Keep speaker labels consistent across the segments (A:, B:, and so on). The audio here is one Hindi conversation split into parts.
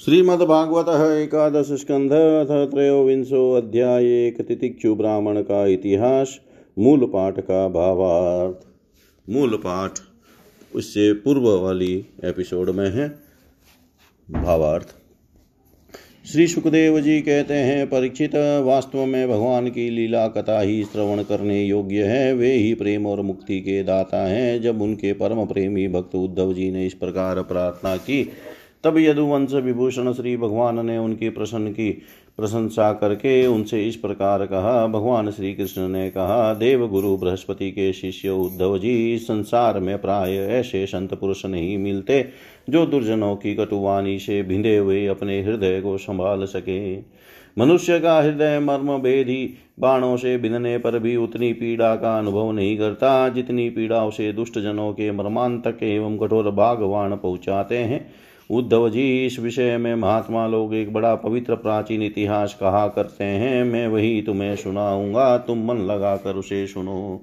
A: श्रीमद्भागवत एकादश स्कंध अथ त्रयोविंशो अध्याय एक तितिक्षु ब्राह्मण का इतिहास मूल पाठ का भावार्थ। मूल पाठ उससे पूर्व वाली एपिसोड में है भावार्थ। श्री सुखदेव जी कहते हैं, परीक्षित, वास्तव में भगवान की लीला कथा ही श्रवण करने योग्य है। वे ही प्रेम और मुक्ति के दाता हैं। जब उनके परम प्रेमी भक्त उद्धव जी ने इस प्रकार प्रार्थना की तब यदुवंश विभूषण श्री भगवान ने उनकी प्रसन्न की प्रशंसा करके उनसे इस प्रकार कहा, भगवान श्री कृष्ण ने कहा देव गुरु बृहस्पति के शिष्य उद्धव जी, संसार में प्राय ऐसे संत पुरुष नहीं मिलते जो दुर्जनों की कटुवाणी से भिंदे हुए अपने हृदय को संभाल सके। मनुष्य का हृदय मर्म भेदी बाणों से बिनने पर भी उतनी पीड़ा का अनुभव नहीं करता, जितनी पीड़ा उसे दुष्ट जनों के मर्मांतक एवं कठोर बागवान पहुँचाते हैं। उद्धव जी इस विषय में महात्मा लोग एक बड़ा पवित्र प्राचीन इतिहास कहा करते हैं, मैं वही तुम्हें सुनाऊँगा, तुम मन लगाकर उसे सुनो।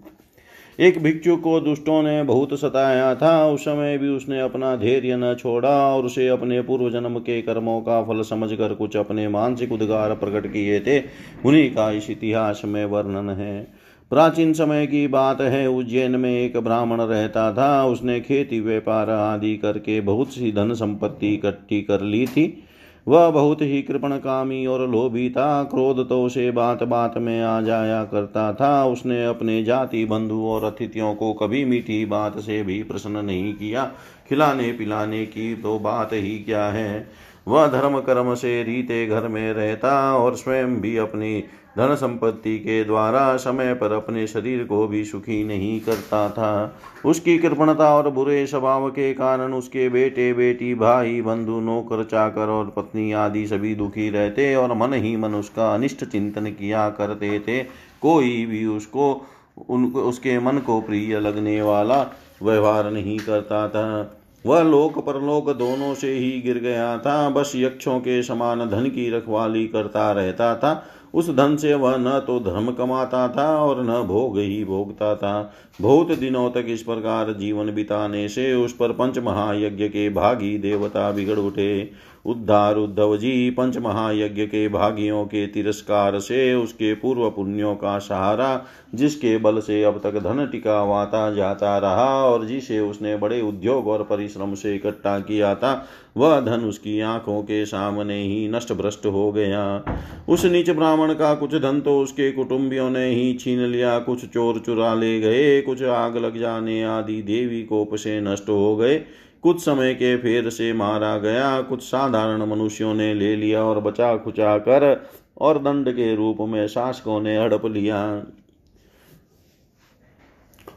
A: एक भिक्षु को दुष्टों ने बहुत सताया था, उस समय भी उसने अपना धैर्य न छोड़ा और उसे अपने पूर्व जन्म के कर्मों का फल समझकर कुछ अपने मानसिक उद्गार प्रकट किए थे, उन्हीं का इस इतिहास में वर्णन है। प्राचीन समय की बात है, उज्जैन में एक ब्राह्मण रहता था, उसने खेती व्यापार आदि करके बहुत सी धन संपत्ति इकट्ठी कर ली थी। वह बहुत ही कृपण कामी और लोभी था, क्रोध तो उसे बात बात में आ जाया करता था। उसने अपने जाति, बंधु और अतिथियों को कभी मीठी बात से भी प्रसन्न नहीं किया। खिलाने पिलाने की तो बात ही क्या है? वह धर्म कर्म से रीते घर में रहता और स्वयं भी अपनी धन संपत्ति के द्वारा समय पर अपने शरीर को भी सुखी नहीं करता था। उसकी कृपणता और बुरे स्वभाव के कारण उसके बेटे, बेटी, भाई, बंधु, नौकर, चाकर और पत्नी आदि सभी दुखी रहते और मन ही मन उसका अनिष्ट चिंतन किया करते थे। कोई भी उसको, उन, उसके मन को प्रिय लगने वाला व्यवहार नहीं करता था। वह लोक परलोक दोनों से ही गिर गया था। बस यक्षों के समान धन की रखवाली करता रहता था। उस धन से वह न तो धर्म कमाता था और न भोग ही भोगता था। बहुत दिनों तक इस प्रकार जीवन बिताने से उस पर पंच महायज्ञ के भागी देवता बिगड़ उठे। उद्धार उद्धव जी पंच महायज्ञ के भागियों के तिरस्कार से उसके पूर्व पुण्यों का सहारा, जिसके बल से अब तक धन टिकावाता जाता रहा और जिसे उसने बड़े उद्योग और परिश्रम से इकट्ठा किया था, वह धन उसकी आँखों के सामने ही नष्ट भ्रष्ट हो गया। उस नीच ब्राह्मण का कुछ धन तो उसके कुटुंबियों ने ही छीन लिया, कुछ चोर चुरा ले गए, कुछ आग लग जाने आदि देवी कोप से नष्ट हो गए। कुछ समय के फेर से मारा गया। कुछ साधारण मनुष्यों ने ले लिया और बचा खुचा कर और दंड के रूप में शासकों ने हड़प लिया।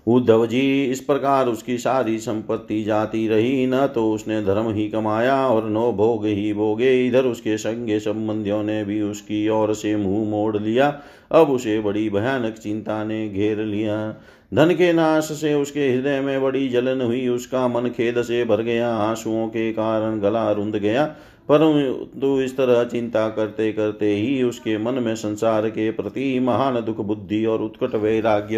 A: उद्धव जी, इस प्रकार उसकी सारी संपत्ति जाती रही। न तो उसने धर्म ही कमाया और नो भोग ही भोगे। इधर उसके संगे संबंधियों ने भी उसकी ओर से मुँह मोड़ लिया। अब उसे बड़ी भयानक चिंता ने घेर लिया। धन के नाश से उसके हृदय में बड़ी जलन हुई, उसका मन खेद से भर गया, आंसुओं के कारण गला रुंध गया। परंतु इस तरह चिंता करते करते ही उसके मन में संसार के प्रति महान दुख, बुद्धि और उत्कट वैराग्य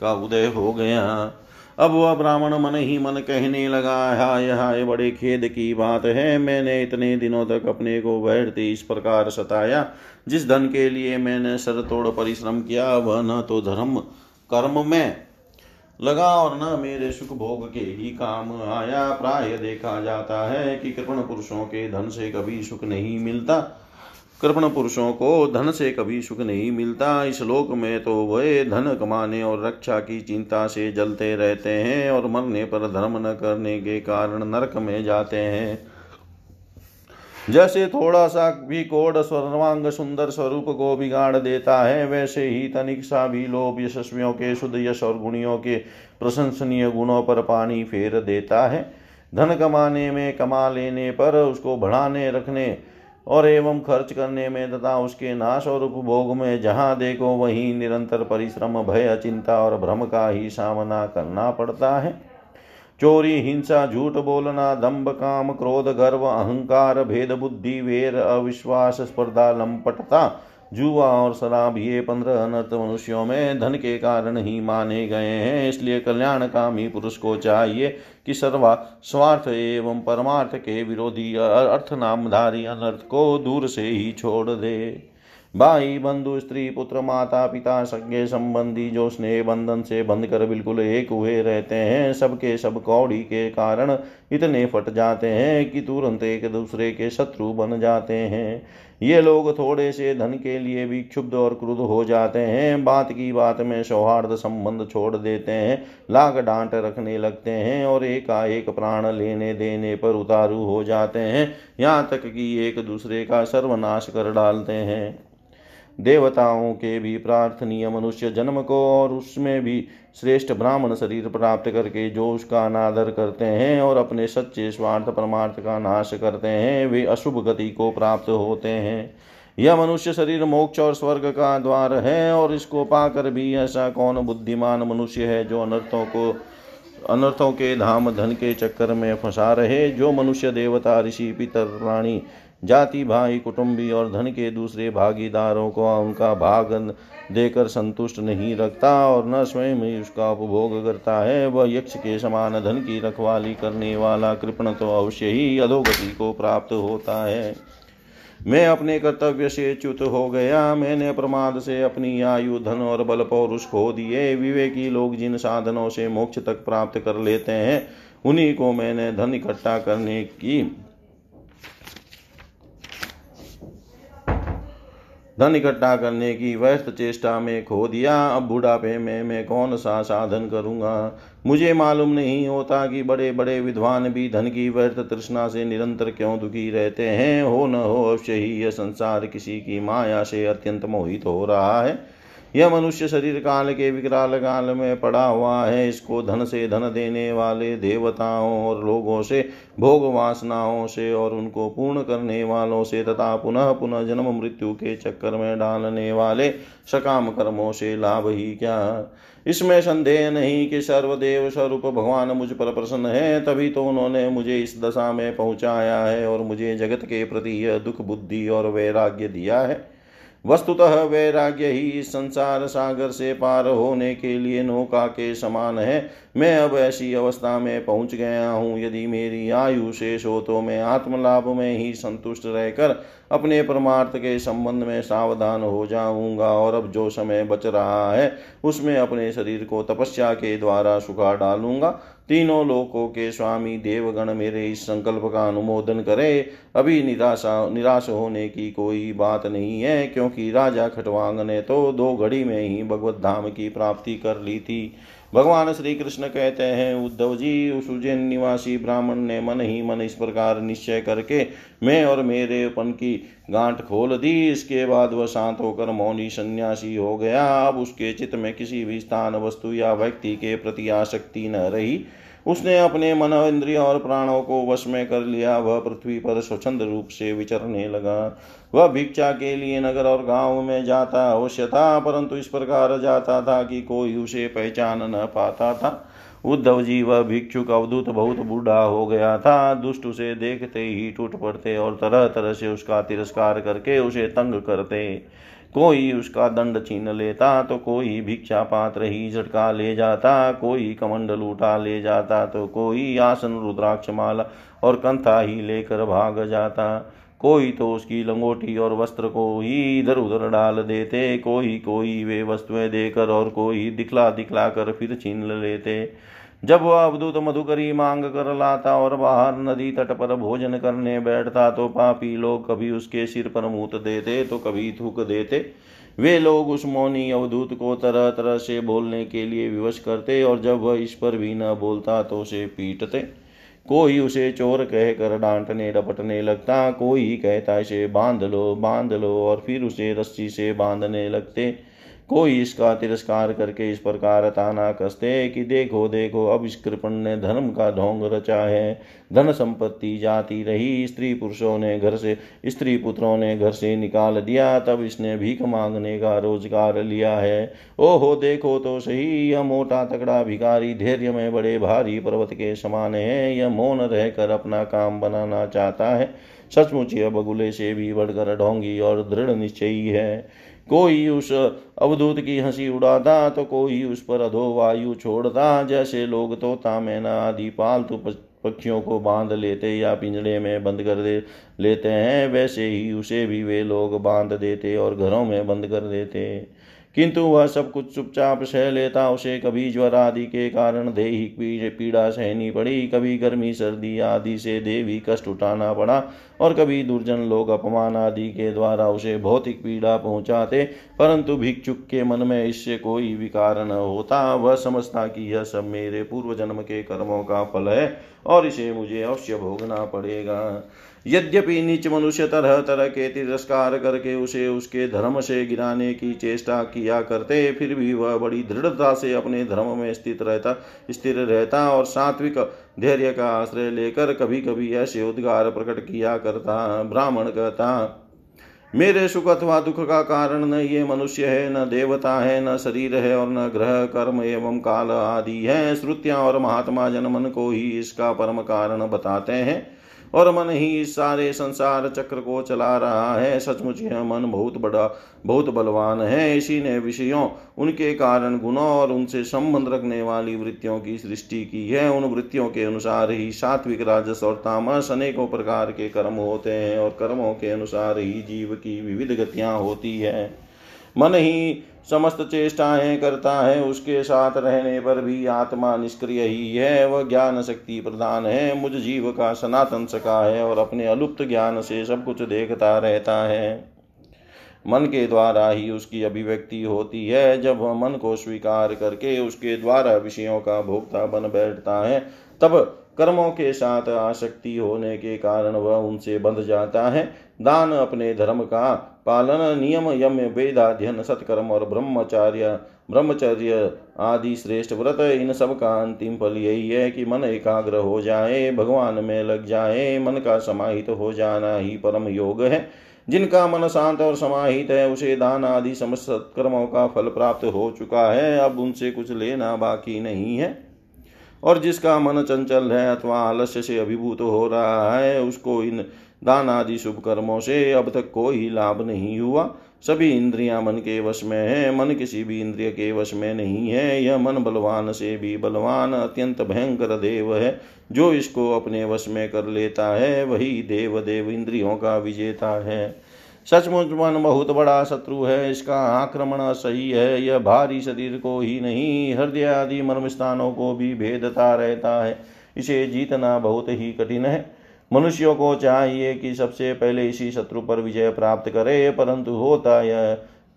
A: का उदय हो गया। अब वह ब्राह्मण मन ही मन कहने लगा, हाय हाय, बड़े खेद की बात है, मैंने इतने दिनों तक अपने को बैठते इस प्रकार सताया। जिस धन के लिए मैंने सर तोड़ परिश्रम किया, वह न तो धर्म कर्म में। लगा और न मेरे सुख भोग के ही काम। आया प्राय देखा जाता है कि कृपण पुरुषों के धन से कभी सुख नहीं मिलता। कृपण पुरुषों को धन से कभी सुख नहीं मिलता। इस लोक में तो वे धन कमाने और रक्षा की चिंता से जलते रहते हैं और मरने पर धर्म न करने के कारण नरक में जाते हैं। जैसे थोड़ा सा भी कोड सर्वांग सुंदर स्वरूप को बिगाड़ देता है, वैसे ही तनिक सा भी लोभ यशस्वियों के, शुद्ध यश और गुणियों के प्रशंसनीय गुणों पर पानी फेर देता है। धन कमाने में, कमा लेने पर उसको बढ़ाने, रखने और एवं खर्च करने में तथा उसके नाश और उपभोग में जहाँ देखो वहीं निरंतर परिश्रम, भय, चिंता और भ्रम का ही सामना करना पड़ता है। चोरी, हिंसा, झूठ बोलना, दंभ, काम, क्रोध, गर्व, अहंकार, भेद, बुद्धि, वेर, अविश्वास, स्पर्धा, लंपटता, जुआ और शराब, ये पंद्रह अनर्थ मनुष्यों में धन के कारण ही माने गए हैं। इसलिए कल्याणकामी पुरुष को चाहिए कि सर्वा स्वार्थ एवं परमार्थ के विरोधी अर्थ नामधारी अनर्थ को दूर से ही छोड़ दे। भाई, बंधु, स्त्री, पुत्र, माता, पिता सज्ञ संबंधी जो स्नेह बंधन से बंध कर बिल्कुल एक हुए रहते हैं, सबके सब कौड़ी के कारण इतने फट जाते हैं कि तुरंत एक दूसरे के शत्रु बन जाते हैं। ये लोग थोड़े से धन के लिए भी क्षुब्ध और क्रुद्ध हो जाते हैं, बात की बात में सौहार्द संबंध छोड़ देते हैं, लाग डांट रखने लगते हैं और एकाएक प्राण लेने देने पर उतारू हो जाते हैं, यहाँ तक कि एक दूसरे का सर्वनाश कर डालते हैं। देवताओं के भी प्रार्थनीय मनुष्य जन्म को और उसमें भी श्रेष्ठ ब्राह्मण शरीर प्राप्त करके जो उसका अनादर करते हैं और अपने सच्चे स्वार्थ परमार्थ का नाश करते हैं, वे अशुभ गति को प्राप्त होते हैं। यह मनुष्य शरीर मोक्ष और स्वर्ग का द्वार है और इसको पाकर भी ऐसा कौन बुद्धिमान मनुष्य है जो अनर्थों को, अनर्थों के धाम धन के चक्कर में फंसा रहे, जो मनुष्य देवता, ऋषि, पितर प्राणी जाति, भाई, कुटुंबी और धन के दूसरे भागीदारों को उनका भाग देकर संतुष्ट नहीं रखता और न स्वयं ही उसका उपभोग करता है, वह यक्ष के समान धन की रखवाली करने वाला कृपण तो अवश्य ही अधोगति को प्राप्त होता है। मैं अपने कर्तव्य से च्युत हो गया, मैंने प्रमाद से अपनी आयु, धन और बल पौरुष खो दिए, विवेकी लोग जिन साधनों से मोक्ष तक प्राप्त कर लेते हैं, उन्हीं को मैंने धन इकट्ठा करने की धन इकट्ठा करने की व्यस्त चेष्टा में खो दिया। अब बुढ़ापे में मैं कौन सा साधन करूँगा? मुझे मालूम नहीं होता कि बड़े बड़े विद्वान भी धन की व्यर्थ तृष्णा से निरंतर क्यों दुखी रहते हैं। हो न हो अवश्य ही यह संसार किसी की माया से अत्यंत मोहित हो रहा है। यह मनुष्य शरीर काल के विकराल काल में पड़ा हुआ है। इसको धन से धन देने वाले देवताओं और लोगों से, भोग वासनाओं से और उनको पूर्ण करने वालों से तथा पुनः पुनः जन्म मृत्यु के चक्कर में डालने वाले सकाम कर्मों से लाभ ही क्या? इसमें संदेह नहीं कि सर्वदेव स्वरूप भगवान मुझ पर प्रसन्न है, तभी तो उन्होंने मुझे इस दशा में पहुँचाया है और मुझे जगत के प्रति यह दुख, बुद्धि और वैराग्य दिया है। वस्तुतः वैराग्य ही संसार सागर से पार होने के लिए नौका के समान है। मैं अब ऐसी अवस्था में पहुँच गया हूँ। यदि मेरी आयु शेष हो तो मैं आत्मलाभ में ही संतुष्ट रहकर अपने परमार्थ के संबंध में सावधान हो जाऊँगा और अब जो समय बच रहा है, उसमें अपने शरीर को तपस्या के द्वारा सुखा डालूँगा। तीनों लोकों के स्वामी देवगण मेरे इस संकल्प का अनुमोदन करे। अभी निराशा, निराश होने की कोई बात नहीं है, क्योंकि राजा खटवांग ने तो दो घड़ी में ही भगवत धाम की प्राप्ति कर ली थी। भगवान श्री कृष्ण कहते हैं, उद्धव जी उस उज्जैन निवासी ब्राह्मण ने मन ही मन इस प्रकार निश्चय करके मैं और मेरे पन की गांठ खोल दी। इसके बाद वह शांत होकर मौनी सन्यासी हो गया। अब उसके चित्त में किसी भी स्थान, वस्तु या व्यक्ति के प्रति आसक्ति न रही। उसने अपने मन इंद्रिय और प्राणों को वश में कर लिया। वह पृथ्वी पर स्वच्छंद रूप से विचरने लगा। वह भिक्षा के लिए नगर और गाँव में जाता अवश्य था परंतु इस प्रकार जाता था कि कोई उसे पहचान न पाता था। उद्धव जी, वह भिक्षुक अवधूत बहुत बूढ़ा हो गया था। दुष्ट उसे देखते ही टूट पड़ते और तरह तरह से उसका तिरस्कार करके उसे तंग करते। कोई उसका दंड छीन लेता तो कोई भिक्षा पात्र ही झटका ले जाता, कोई कमंडल उठा ले जाता तो कोई आसन रुद्राक्ष माला और कंथा ही लेकर भाग जाता। कोई तो उसकी लंगोटी और वस्त्र को ही इधर उधर डाल देते, कोई कोई वे वस्तुएँ देकर और कोई दिखला दिखला कर फिर छीन लेते। जब वह अवधूत मधुकरी मांग कर लाता और बाहर नदी तट पर भोजन करने बैठता तो पापी लोग कभी उसके सिर पर मूत देते तो कभी थूक देते। वे लोग उस मौनी अवधूत को तरह तरह से बोलने के लिए विवश करते और जब वह इस पर भी न बोलता तो उसे पीटते। कोई उसे चोर कह कर डांटने, डपटने लगता, कोई कहता, इसे बाँध लो बाँध लो, और फिर उसे रस्सी से बांधने लगते। कोई इसका तिरस्कार करके इस प्रकार ताना कसते कि देखो देखो, अब इस कृपण ने धर्म का ढोंग रचा है। धन संपत्ति जाती रही, स्त्री पुरुषों ने घर से, स्त्री पुत्रों ने घर से निकाल दिया, तब इसने भीख मांगने का रोज़गार लिया है। ओहो, देखो तो सही, यह मोटा तगड़ा भिखारी धैर्य में बड़े भारी पर्वत के समान है। यह मौन रहकर अपना काम बनाना चाहता है। सचमुच यह बगुले से भी बढ़कर ढोंगी और दृढ़ निश्चयी है। कोई उस अवधूत की हँसी उड़ाता तो कोई उस पर अधो वायु छोड़ता। जैसे लोग तोता मैना आदि पालतू पक्षियों को बाँध लेते या पिंजड़े में बंद कर दे, लेते हैं, वैसे ही उसे भी वे लोग बाँध देते और घरों में बंद कर देते। किंतु वह सब कुछ चुपचाप सह लेता। उसे कभी ज्वर आदि के कारण देहिक पीड़ा सहनी पड़ी। कभी गर्मी, सर्दी आदि से देवी कष्ट उठाना पड़ा और कभी दुर्जन लोग अपमान आदि के द्वारा उसे भौतिक पीड़ा पहुंचाते। परंतु भिक्षुक के मन में इससे कोई विकार न होता। वह समझता कि यह सब मेरे पूर्व जन्म के कर्मों का फल है और इसे मुझे अवश्य भोगना पड़ेगा। यद्यपि नीच मनुष्य तरह तरह के तिरस्कार करके उसे उसके धर्म से गिराने की चेष्टा किया करते, फिर भी वह बड़ी दृढ़ता से अपने धर्म में स्थित रहता, स्थिर रहता और सात्विक धैर्य का आश्रय लेकर कभी कभी ऐसे उद्गार प्रकट किया करता, ब्राह्मण कहता, मेरे सुख अथवा दुख का कारण न ये मनुष्य है, न देवता है, न शरीर है और न ग्रह, कर्म एवं काल आदि है। श्रुतियाँ और महात्मा जन मन को ही इसका परम कारण बताते हैं। और मन ही सारे संसार चक्र को चला रहा है। सचमुच यह मन बहुत बड़ा, बहुत बलवान है। इसी ने विषयों, उनके कारण गुणों और उनसे संबंध रखने वाली वृत्तियों की सृष्टि की है। उन वृत्तियों के अनुसार ही सात्विक, राजस और तामस अनेकों प्रकार के कर्म होते हैं और कर्मों के अनुसार ही जीव की विविध गतियाँ होती है। मन ही समस्त चेष्टाएँ करता है, उसके साथ रहने पर भी आत्मा निष्क्रिय ही है, वह ज्ञान शक्ति प्रदान है, मुझ जीव का सनातन सका है और अपने अलुप्त ज्ञान से सब कुछ देखता रहता है। मन के द्वारा ही उसकी अभिव्यक्ति होती है, जब वह मन को स्वीकार करके उसके द्वारा विषयों का भोक्ता बन बैठता है, तब कर्मों के साथ आसक्ति होने के कारण वह उनसे बंध जाता है। दान अपने धर्म का पालन, नियम, यम वेदाध्यन सत्कर्म और ब्रह्मचार्य, ब्रह्मचर्य आदि श्रेष्ठ व्रत, इन सब का अंतिम फल यही है कि मन एकाग्र हो जाए, भगवान में लग जाए, मन का समाहित हो जाना ही परम योग है। जिनका मन शांत और समाहित है, उसे दान आदि समस्त सत्कर्मों का फल प्राप्त हो चुका है। अब उनसे कुछ लेना बाकी नहीं है। और जिसका मन चंचल है अथवा आलस्य से अभिभूत हो रहा है, उसको इन दान आदि शुभ कर्मों से अब तक कोई लाभ नहीं हुआ। सभी इंद्रियाँ मन के वश में है, मन किसी भी इंद्रिय के वश में नहीं है। यह मन बलवान से भी बलवान, अत्यंत भयंकर देव है। जो इसको अपने वश में कर लेता है, वही देव देव इंद्रियों का विजेता है। सचमुच मन बहुत बड़ा शत्रु है, इसका आक्रमण सही है, यह भारी शरीर को ही नहीं, हृदय आदि मर्म स्थानों को भी भेदता रहता है, इसे जीतना बहुत ही कठिन है। मनुष्यों को चाहिए कि सबसे पहले इसी शत्रु पर विजय प्राप्त करे, परंतु होता यह,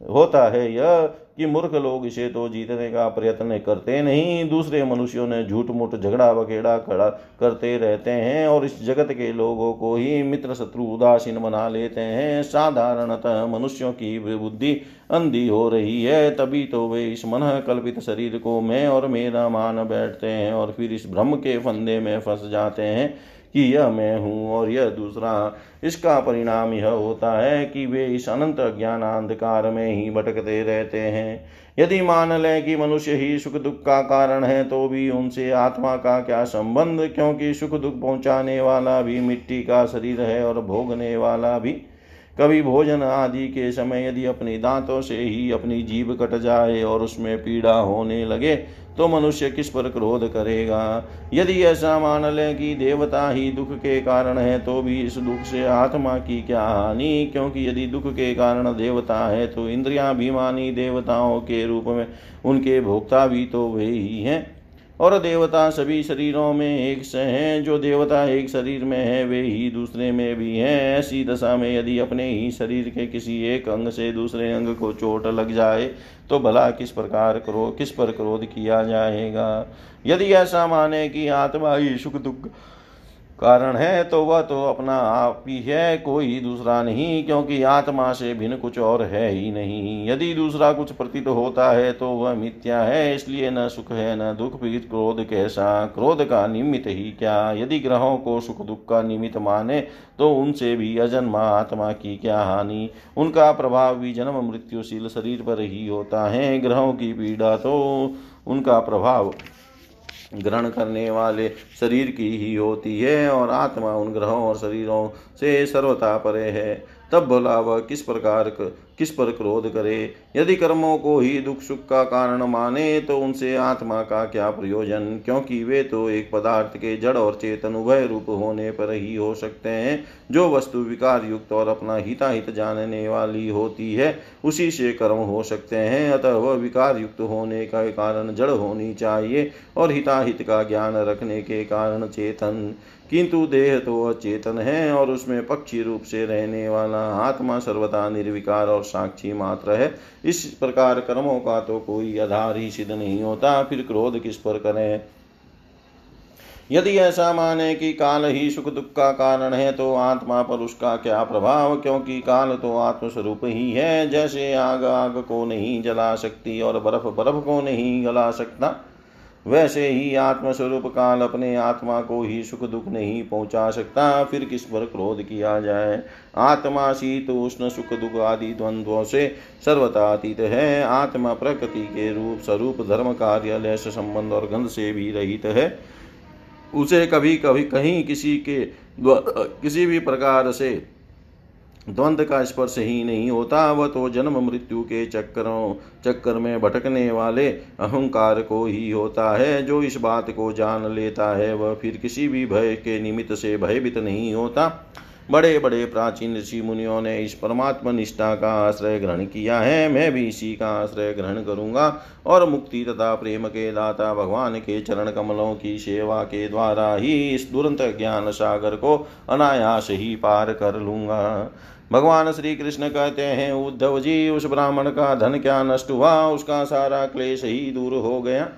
A: होता है यह कि मूर्ख लोग इसे तो जीतने का प्रयत्न करते नहीं। दूसरे मनुष्यों ने झूठ मूठ झगड़ा वगेड़ा खड़ा करते रहते हैं और इस जगत के लोगों को ही मित्र शत्रु उदासीन बना लेते हैं। साधारणतः मनुष्यों की बुद्धि अंधी हो रही है। तभी तो वे इस मन कल्पित शरीर को मैं और मेरा मान बैठते हैं और फिर इस भ्रम के फंदे में फंस जाते हैं। कि यह मैं हूँ और यह दूसरा इसका परिणाम यह होता है कि वे इस अनंत ज्ञान अंधकार में ही भटकते रहते हैं। यदि मान लें कि मनुष्य ही सुख दुख का कारण है तो भी उनसे आत्मा का क्या संबंध? क्योंकि सुख दुख पहुँचाने वाला भी मिट्टी का शरीर है और भोगने वाला भी। कभी भोजन आदि के समय यदि अपने दांतों से ही अपनी जीभ कट जाए और उसमें पीड़ा होने लगे तो मनुष्य किस पर क्रोध करेगा? यदि ऐसा मान ले कि देवता ही दुख के कारण है तो भी इस दुख से आत्मा की क्या हानि? क्योंकि यदि दुख के कारण देवता है तो इंद्रियाभिमानी देवताओं के रूप में, उनके भोक्ता भी तो वे ही हैं। और देवता सभी शरीरों में एक से हैं। जो देवता एक शरीर में है, वे ही दूसरे में भी हैं। ऐसी दशा में यदि अपने ही शरीर के किसी एक अंग से दूसरे अंग को चोट लग जाए तो भला किस प्रकार क्रो, किस पर क्रोध किया जाएगा? यदि ऐसा माने कि आत्मा ही सुख दुख कारण है तो वह तो अपना आप ही है, कोई दूसरा नहीं, क्योंकि आत्मा से भिन्न कुछ और है ही नहीं। यदि दूसरा कुछ प्रतीत होता है तो वह मिथ्या है, इसलिए न सुख है, न दुख फिर क्रोध, कैसा? क्रोध का निमित्त ही क्या? यदि ग्रहों को सुख दुख का निमित्त माने तो उनसे भी अजन्मा आत्मा की क्या हानि? उनका प्रभाव भी जन्म, मृत्युशील शरीर पर ही होता है। ग्रहों की पीड़ा तो उनका प्रभाव ग्रहण करने वाले शरीर की ही होती है और आत्मा उन ग्रहों और शरीरों से सर्वथा परे है। तब बोला वह, किस प्रकार किस पर क्रोध करे? यदि कर्मों को ही दुख सुख का कारण माने तो उनसे आत्मा का क्या प्रयोजन? क्योंकि वे तो एक पदार्थ के जड़ और चेतन उभय रूप होने पर ही हो सकते हैं। जो वस्तु विकार युक्त और अपना हिताहित जानने वाली होती है, उसी से कर्म हो सकते हैं। अतः वह विकार युक्त होने का कारण जड़ होनी चाहिए और हिताहित का ज्ञान रखने के कारण चेतन किंतु देह तो अचेतन है और उसमें पक्षी रूप से रहने वाला आत्मा सर्वथा निर्विकार और साक्षी मात्र है। इस प्रकार कर्मों का तो कोई आधार ही सिद्ध नहीं होता, फिर क्रोध किस पर करें? यदि ऐसा माने कि काल ही सुख दुख का कारण है तो आत्मा पर उसका क्या प्रभाव? क्योंकि काल तो आत्मस्वरूप ही है, जैसे आग आग को नहीं जला सकती और बर्फ़ बर्फ़ को नहीं गला सकता। वैसे ही आत्मस्वरूप काल अपने आत्मा को ही सुख दुख नहीं पहुँचा सकता। फिर किस पर क्रोध किया जाए? आत्मा शीत उष्ण, सुख दुख आदि द्वंद्वों से सर्वतातीत है। आत्मा प्रकृति के रूप स्वरूप धर्म कार्य, लैस संबंध और गंध से भी रहित है। उसे कभी कभी कहीं किसी के किसी भी प्रकार से द्वंद्व का स्पर्श ही नहीं होता, वह तो जन्म मृत्यु के चक्करों, चक्कर में भटकने वाले अहंकार को ही होता है। जो इस बात को जान लेता है, वह फिर किसी भी भय के निमित्त से भयभीत नहीं होता। बड़े बड़े प्राचीन ऋषि मुनियों ने इस परमात्मा निष्ठा का आश्रय ग्रहण किया है। मैं भी इसी का आश्रय ग्रहण करूँगा और मुक्ति तथा प्रेम के दाता भगवान के चरण कमलों की सेवा के द्वारा ही इस दुरंत ज्ञान सागर को अनायास ही पार कर लूँगा। भगवान श्री कृष्ण कहते हैं, उद्धव जी, उस ब्राह्मण का धन क्या नष्ट हुआ? उसका सारा क्लेश ही दूर हो गया।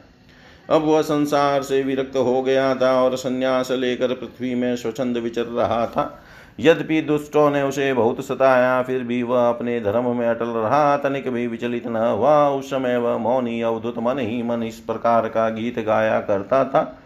A: अब वह संसार से विरक्त हो गया था और संन्यास लेकर पृथ्वी में स्वच्छंद विचर रहा था। यद्यपि दुष्टों ने उसे बहुत सताया, फिर भी वह अपने धर्म में अटल रहा। तनिक भी विचलित न हुआ। उस समय वह मौनी, अवधुत मन ही मन इस प्रकार का गीत गाया करता था।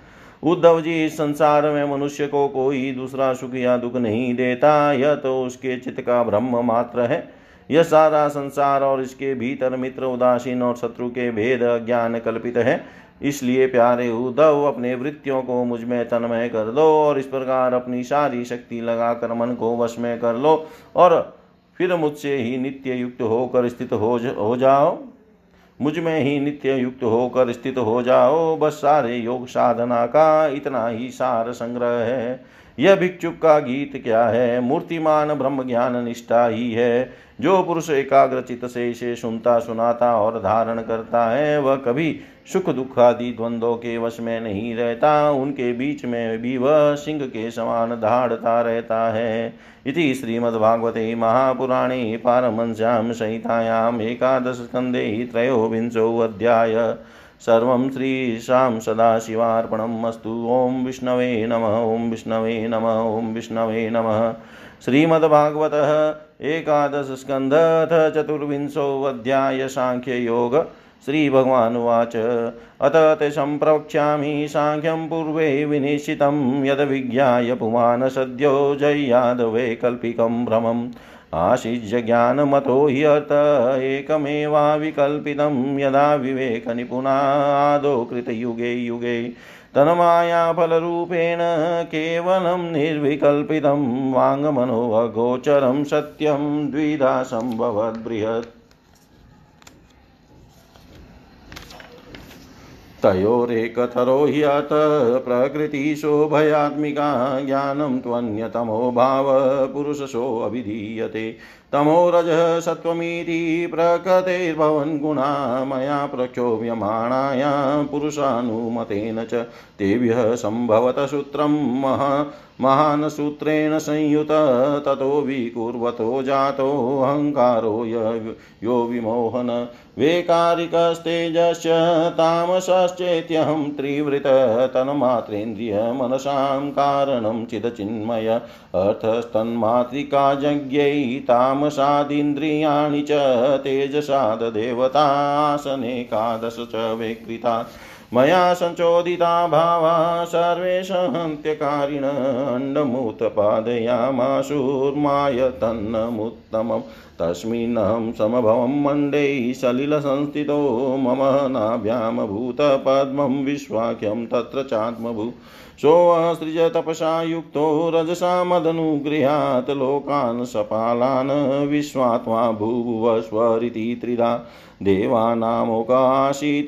A: उद्धव जी इस संसार में मनुष्य को कोई दूसरा सुख या दुख नहीं देता। यह तो उसके चित्त का ब्रह्म मात्र है। यह सारा संसार और इसके भीतर मित्र उदासीन और शत्रु के भेद ज्ञान कल्पित है। इसलिए प्यारे उद्धव अपने वृत्तियों को मुझमें तन्मय कर दो और इस प्रकार अपनी सारी शक्ति लगाकर मन को वश में कर लो और फिर मुझसे ही नित्य युक्त होकर स्थित हो, हो जाओ। मुझमें ही नित्य युक्त होकर स्थित हो जाओ। बस सारे योग साधना का इतना ही सार संग्रह है। यह भिक्षुक का गीत क्या है? मूर्तिमान ब्रह्म ज्ञान निष्ठा ही है। जो पुरुष एकाग्रचित से इसे सुनता, सुनाता और धारण करता है, वह कभी सुख दुख आदि द्वंद्वों के वश में नहीं रहता। उनके बीच में भी वह सिंह के समान धाड़ता रहता है। इति श्रीमद्भागवते महापुराणे पारमंस्यां संहितायाम् एकादशस्कन्धे त्रयोविंशोऽध्याय। सर्वं श्रीशां सदाशिवार्पणम् अस्तु। ॐ विष्णवे नमः, ॐ विष्णवे नमः, ॐ विष्णवे नमः। श्रीमद्भागवतः एकादशस्कन्धथ चतुर्विंशोऽध्याय साङ्ख्ययोग श्रीभगवानुवाच अत ते सम्प्रवक्ष्यामि साङ्ख्यं पूर्वे विनिश्चितं यद्विज्ञाय पुमान् सद्यो जय्यादवैकल्पिकं भ्रमम्। आशिज्य ज्ञानमतो ह्यर्थ एकमेवाविकल्पितं यदा विवेकनिपुणादौ कृतयुगे युगे। तन्मायाफलरूपेण केवलं निर्विकल्पितं वाङ्मनोऽगोचरं सत्यं द्विधा सम्भवद्बृहत् तयोरेकतरो ह्यत प्रकृतिशोभयात्मिका ज्ञानं त्वन्यतमो भाव पुरुषशोऽभिधीयते तमो रजः सत्त्वमिति प्रकृतेर्भवन् गुणा मया प्रक्षोभ्यमाणाया पुरुषानुमतेन च तेभ्यः सम्भवत सूत्रं मह महान् सूत्रेण संयुत ततो विकुर्वतो जातोऽहङ्कारो यो विमोहन वेकारिकस्तेजश्च तामसश्चेत्यहं त्रिवृततन्मात्रेन्द्रियमनसां कारणं चिदचिन्मय अर्थस्तन्मातृकाजज्ञै तामसादिन्द्रियाणि च तेजसाददेवतासनेकादश च विकृता मया सञ्चोदिता भावा सर्वे सहन्त्यकारिण अण्डमुत्पादयामाशूर्मायतन्नमुत्तमम् तस्मिन्नहं समभवं मण्डे सलिलसंस्थितो मम नाभ्यां भूतपद्मं विश्वाख्यं तत्र चात्मभू। सोऽसृज तपसा युक्तो रजसा मदनुगृहात् लोकान् सपालान् विश्वात्मा भूभुवस्वरिति त्रिधा। देवानामोकाशित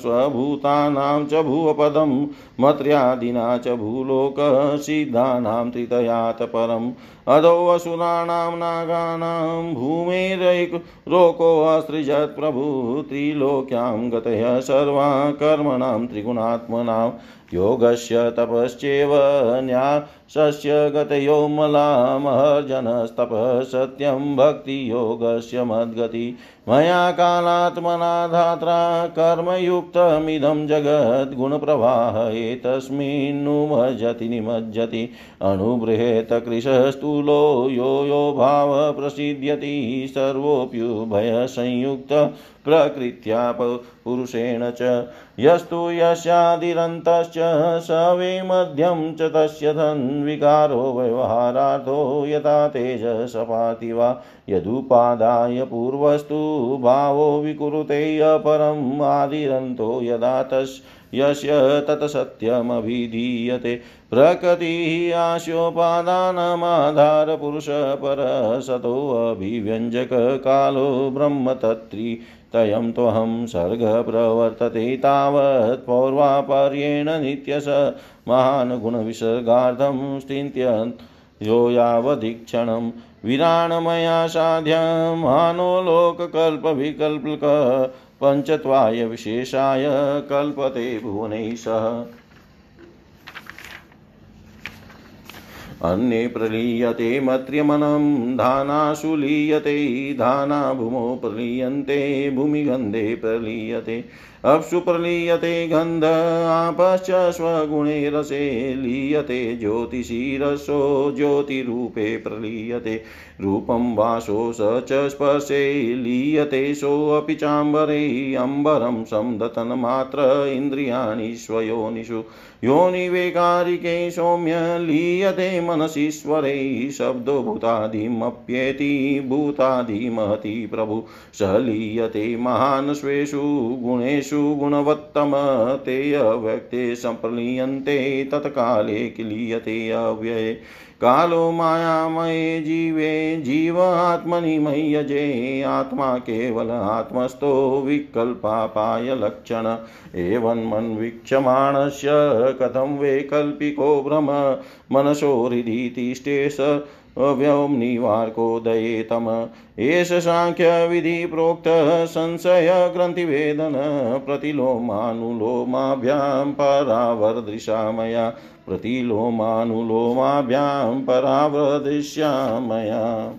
A: स्वभूतानां च भुवपदं मत्र्यादिना च भूलोकसिद्धानां त्रितयात् परम् अधोऽसुराणां नागानां भूमेरैकलोकोऽसृजत् प्रभु त्रिलोक्यां गतयः सर्वा कर्मणां त्रिगुणात्मनां। योगस्य तपश्चैव न्यासस्य गतयो मलामहर्जनस्तपः सत्यं भक्तियोगस्य मद्गति। मया कालात्मना धात्रा कर्मयुक्तमिदं जगद्गुणप्रवाह एतस्मिन्नुमज्जति निमज्जति अणुबृहेत कृशस्तूलो यो यो भाव प्रसिद्ध्यति। सर्वोऽप्युभयसंयुक्त प्रकृत्या पुरुषेण च यस्तु यस्यादिरन्तश्च स वै मध्यं च तस्य धन्विकारो व्यवहारार्थो यथा तेजसपाति वा यदुपादाय पूर्वस्तु भावो विकुरुते अपरम् आदिरन्तो यदा तस् यस्य तत्सत्यमभिधीयते प्रकृतिः आशोपादानमाधारपुरुषपरसतोऽभिव्यञ्जककालो ब्रह्मतत्री तयं त्वहं सर्गः प्रवर्तते तावत् पौर्वापर्येण नित्यस महान् गुणविसर्गार्थं स्थिन्त्य यो यावदीक्षणं विराणमया साध्यमानो लोककल्पविकल्पक। पञ्चत्वाय विशेषाय कल्पते भुवनैः सह अन्ये प्रलीयते मत्र्यमनं धानाशु लीयते धाना भूमौ प्रलीयन्ते भूमिगन्धे प्रलीयते। अप्सु प्रलीयते गन्ध आपश्च स्वगुणे रसे लीयते ज्योतिषी रसो ज्योतिरूपे प्रलीयते। रूपं वासो स च स्पर्शे लीयते, सोऽपि चाम्बरे अम्बरं संदतन्मात्र इन्द्रियाणि स्वयोनिषु। योनिवेकारिके सौम्य लीयते मनसीश्वरे शब्दो भूतादिमप्येति भूतादिमहति प्रभु। स लीयते महान् स्वेषु गुणेषु गुणवत्तम, ते अव्यक्ते सम्प्रलीयन्ते तत्काले किलीयते अव्यये। कालो मायामये जीवे जीव आत्मनि मह्यजे, आत्मा केवल आत्मस्थो विकल्पापाय लक्षण। एवन्मन्वीक्षमाणस्य कथं वैकल्पिको भ्रम मनसो हृदि तिष्ठे स व्योम्निवार्कोदये तम एष साङ्ख्यविधि प्रोक्तः संशयग्रन्थिवेदन प्रतिलोमानुलोमाभ्यां परावर्दृशा मया प्रतिलोमानुलोमाभ्यां परावृदृश्या मया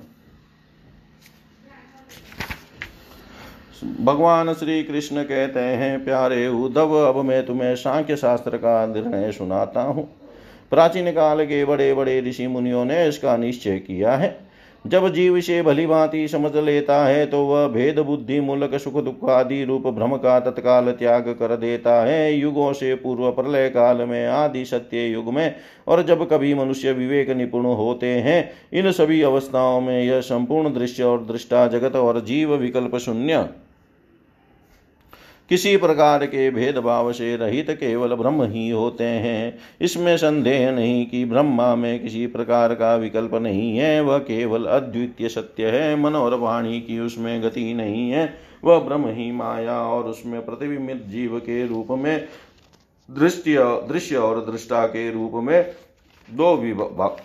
A: भगवान श्री कृष्ण कहते हैं, प्यारे उद्धव, अब मैं तुम्हें सांख्य शास्त्र का निर्णय सुनाता हूँ। प्राचीन काल के बड़े बड़े ऋषि मुनियों ने इसका निश्चय किया है। जब जीव से भली भांति समझ लेता है तो वह भेद बुद्धि मूलक सुख दुख आदि रूप भ्रम का तत्काल त्याग कर देता है। युगों से पूर्व प्रलय काल में, आदि सत्य युग में, और जब कभी मनुष्य विवेक निपुण होते हैं, इन सभी अवस्थाओं में यह संपूर्ण दृश्य और दृष्टा जगत और जीव विकल्प शून्य। किसी प्रकार के भेदभाव से रहित केवल ब्रह्म ही होते हैं। इसमें संदेह नहीं कि ब्रह्मा में किसी प्रकार का विकल्प नहीं है। वह केवल अद्वितीय सत्य है। मन और वाणी की उसमें गति नहीं है। वह ब्रह्म ही माया और उसमें प्रतिबिंबित जीव के रूप में दृश्य दृश्य और दृष्टा के रूप में दो विभाग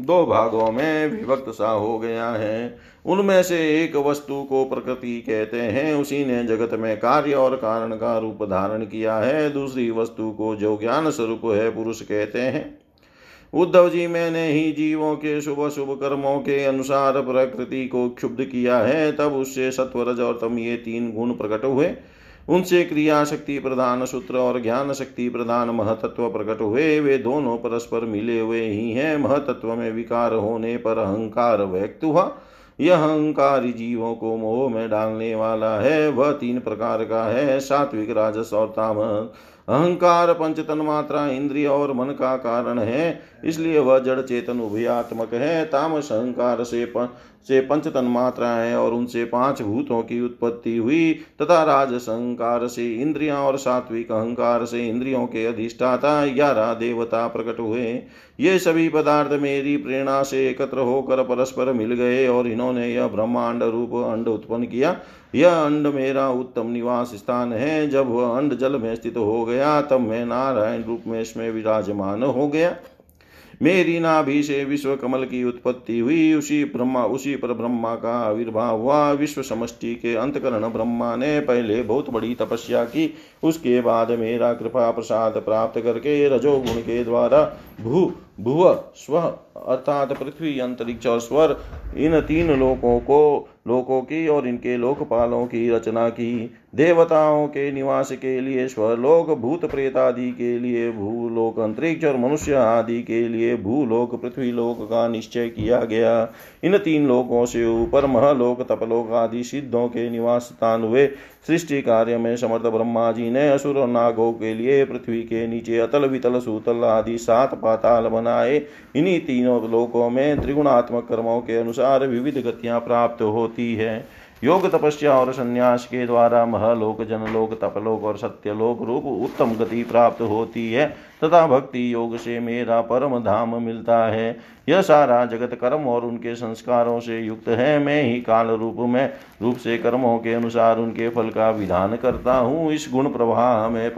A: दो भागों में विभक्त सा हो गया है। उनमें से एक वस्तु को प्रकृति कहते हैं। उसी ने जगत में कार्य और कारण का रूप धारण किया है। दूसरी वस्तु को जो ज्ञान स्वरूप है, पुरुष कहते हैं। उद्धव जी, मैंने ही जीवों के शुभ शुभ कर्मों के अनुसार प्रकृति को क्षुब्ध किया है। तब उससे सत्वरज और तम ये तीन गुण प्रकट हुए। उनसे क्रिया शक्ति प्रधान सूत्र और ज्ञान शक्ति प्रधान महतत्व प्रकट हुए। वे दोनों परस्पर मिले हुए ही हैं। महतत्व में विकार होने पर अहंकार व्यक्त हुआ। यह अहंकारी जीवों को मोह में डालने वाला है। वह तीन प्रकार का है। सात्विक, राजस और तामस। अहंकार पंचतन मात्रा इंद्रिय और मन का कारण है। इसलिए वह जड़ चेतन उभयात्मक है। तामस अहंकार से से पंच तन्मात्राएँ और उनसे पाँच भूतों की उत्पत्ति हुई, तथा राज अहंकार से इंद्रियाँ और सात्विक अहंकार से इंद्रियों के अधिष्ठाता ग्यारह देवता प्रकट हुए। ये सभी पदार्थ मेरी प्रेरणा से एकत्र होकर परस्पर मिल गए और इन्होंने यह ब्रह्मांड रूप अंड उत्पन्न किया। यह अंड मेरा उत्तम निवास स्थान है। जब वह अंड जल में स्थित हो गया, तब मैं नारायण रूप में इसमें विराजमान हो गया। मेरी नाभि से विश्व कमल की उत्पत्ति हुई। उसी ब्रह्मा, उसी पर ब्रह्मा का आविर्भाव हुआ। विश्व समष्टि के अंतकरण ब्रह्मा ने पहले बहुत बड़ी तपस्या की। उसके बाद मेरा कृपा प्रसाद प्राप्त करके रजोगुण के द्वारा भू, भुव, स्व अर्थात पृथ्वी, अंतरिक्ष और स्वर, इन तीन लोकों को, लोकों की और इनके लोकपालों की रचना की। देवताओं के निवास के लिए, स्वलोक भूत प्रेत आदि के लिए, भूलोक अंतरिक्ष और मनुष्य आदि के लिए, भूलोक पृथ्वी लोक का निश्चय किया गया। इन तीन लोकों से ऊपर महलोक, तपलोक आदि सिद्धों के निवास स्थान हुए। सृष्टि कार्य में समर्थ ब्रह्मा जी ने असुर और नागों के लिए पृथ्वी के नीचे अतल वितल सूतल आदि सात पाताल बनाए। इन्हीं तीनों लोकों में त्रिगुणात्मक कर्मों के अनुसार विविध गतियाँ प्राप्त होती है। योग तपस्या और संन्यास के द्वारा महलोक जनलोक तपलोक और सत्यलोक रूप उत्तम गति प्राप्त होती है। तथा भक्ति योग से मेरा परम धाम मिलता है। यह सारा जगत कर्म और उनके संस्कारों से युक्त है। मैं ही काल रूप में, रूप से कर्मों के अनुसार उनके फल का विधान करता हूँ। इस गुण प्रवाह में